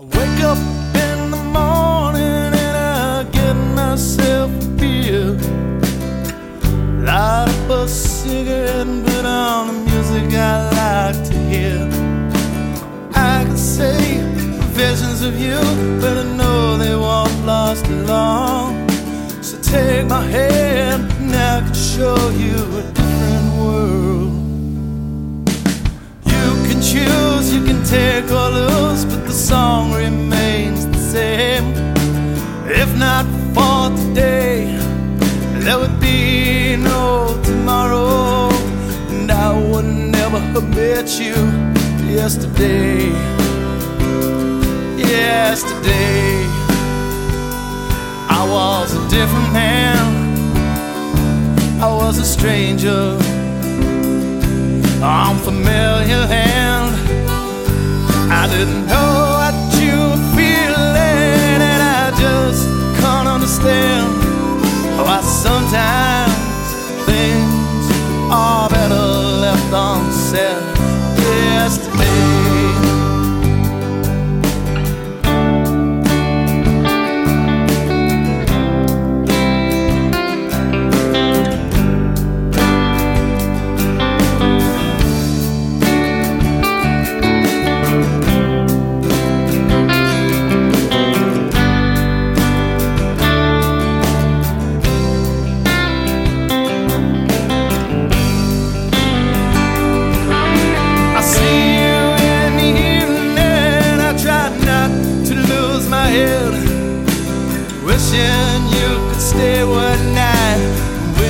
I wake up in the morning and I get myself a beer. Light up a cigarette and put on the music I like to hear. I can say visions of you, but I know they won't last long. So take my hand and I can show you a different world. You can choose, you can take lose, but the song remains the same. If not for today, there would be no tomorrow, and I would never have met you yesterday. Yesterday, I was a different man, I was a stranger unfamiliar hand. I didn't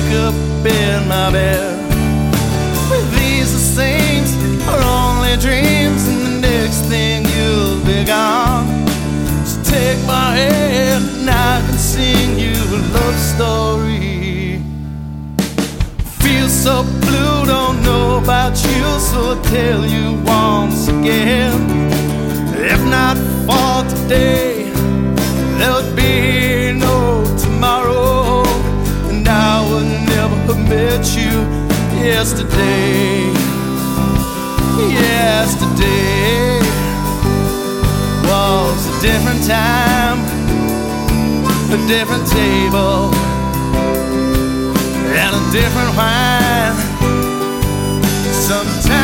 Wake up in my bed. With these things are only dreams, and the next thing you'll be gone. So take my hand, and I can sing you a love story feel so blue, don't know about you, so I'll tell you once again. If not for today, there would be different time, a different table and a different wine. Sometimes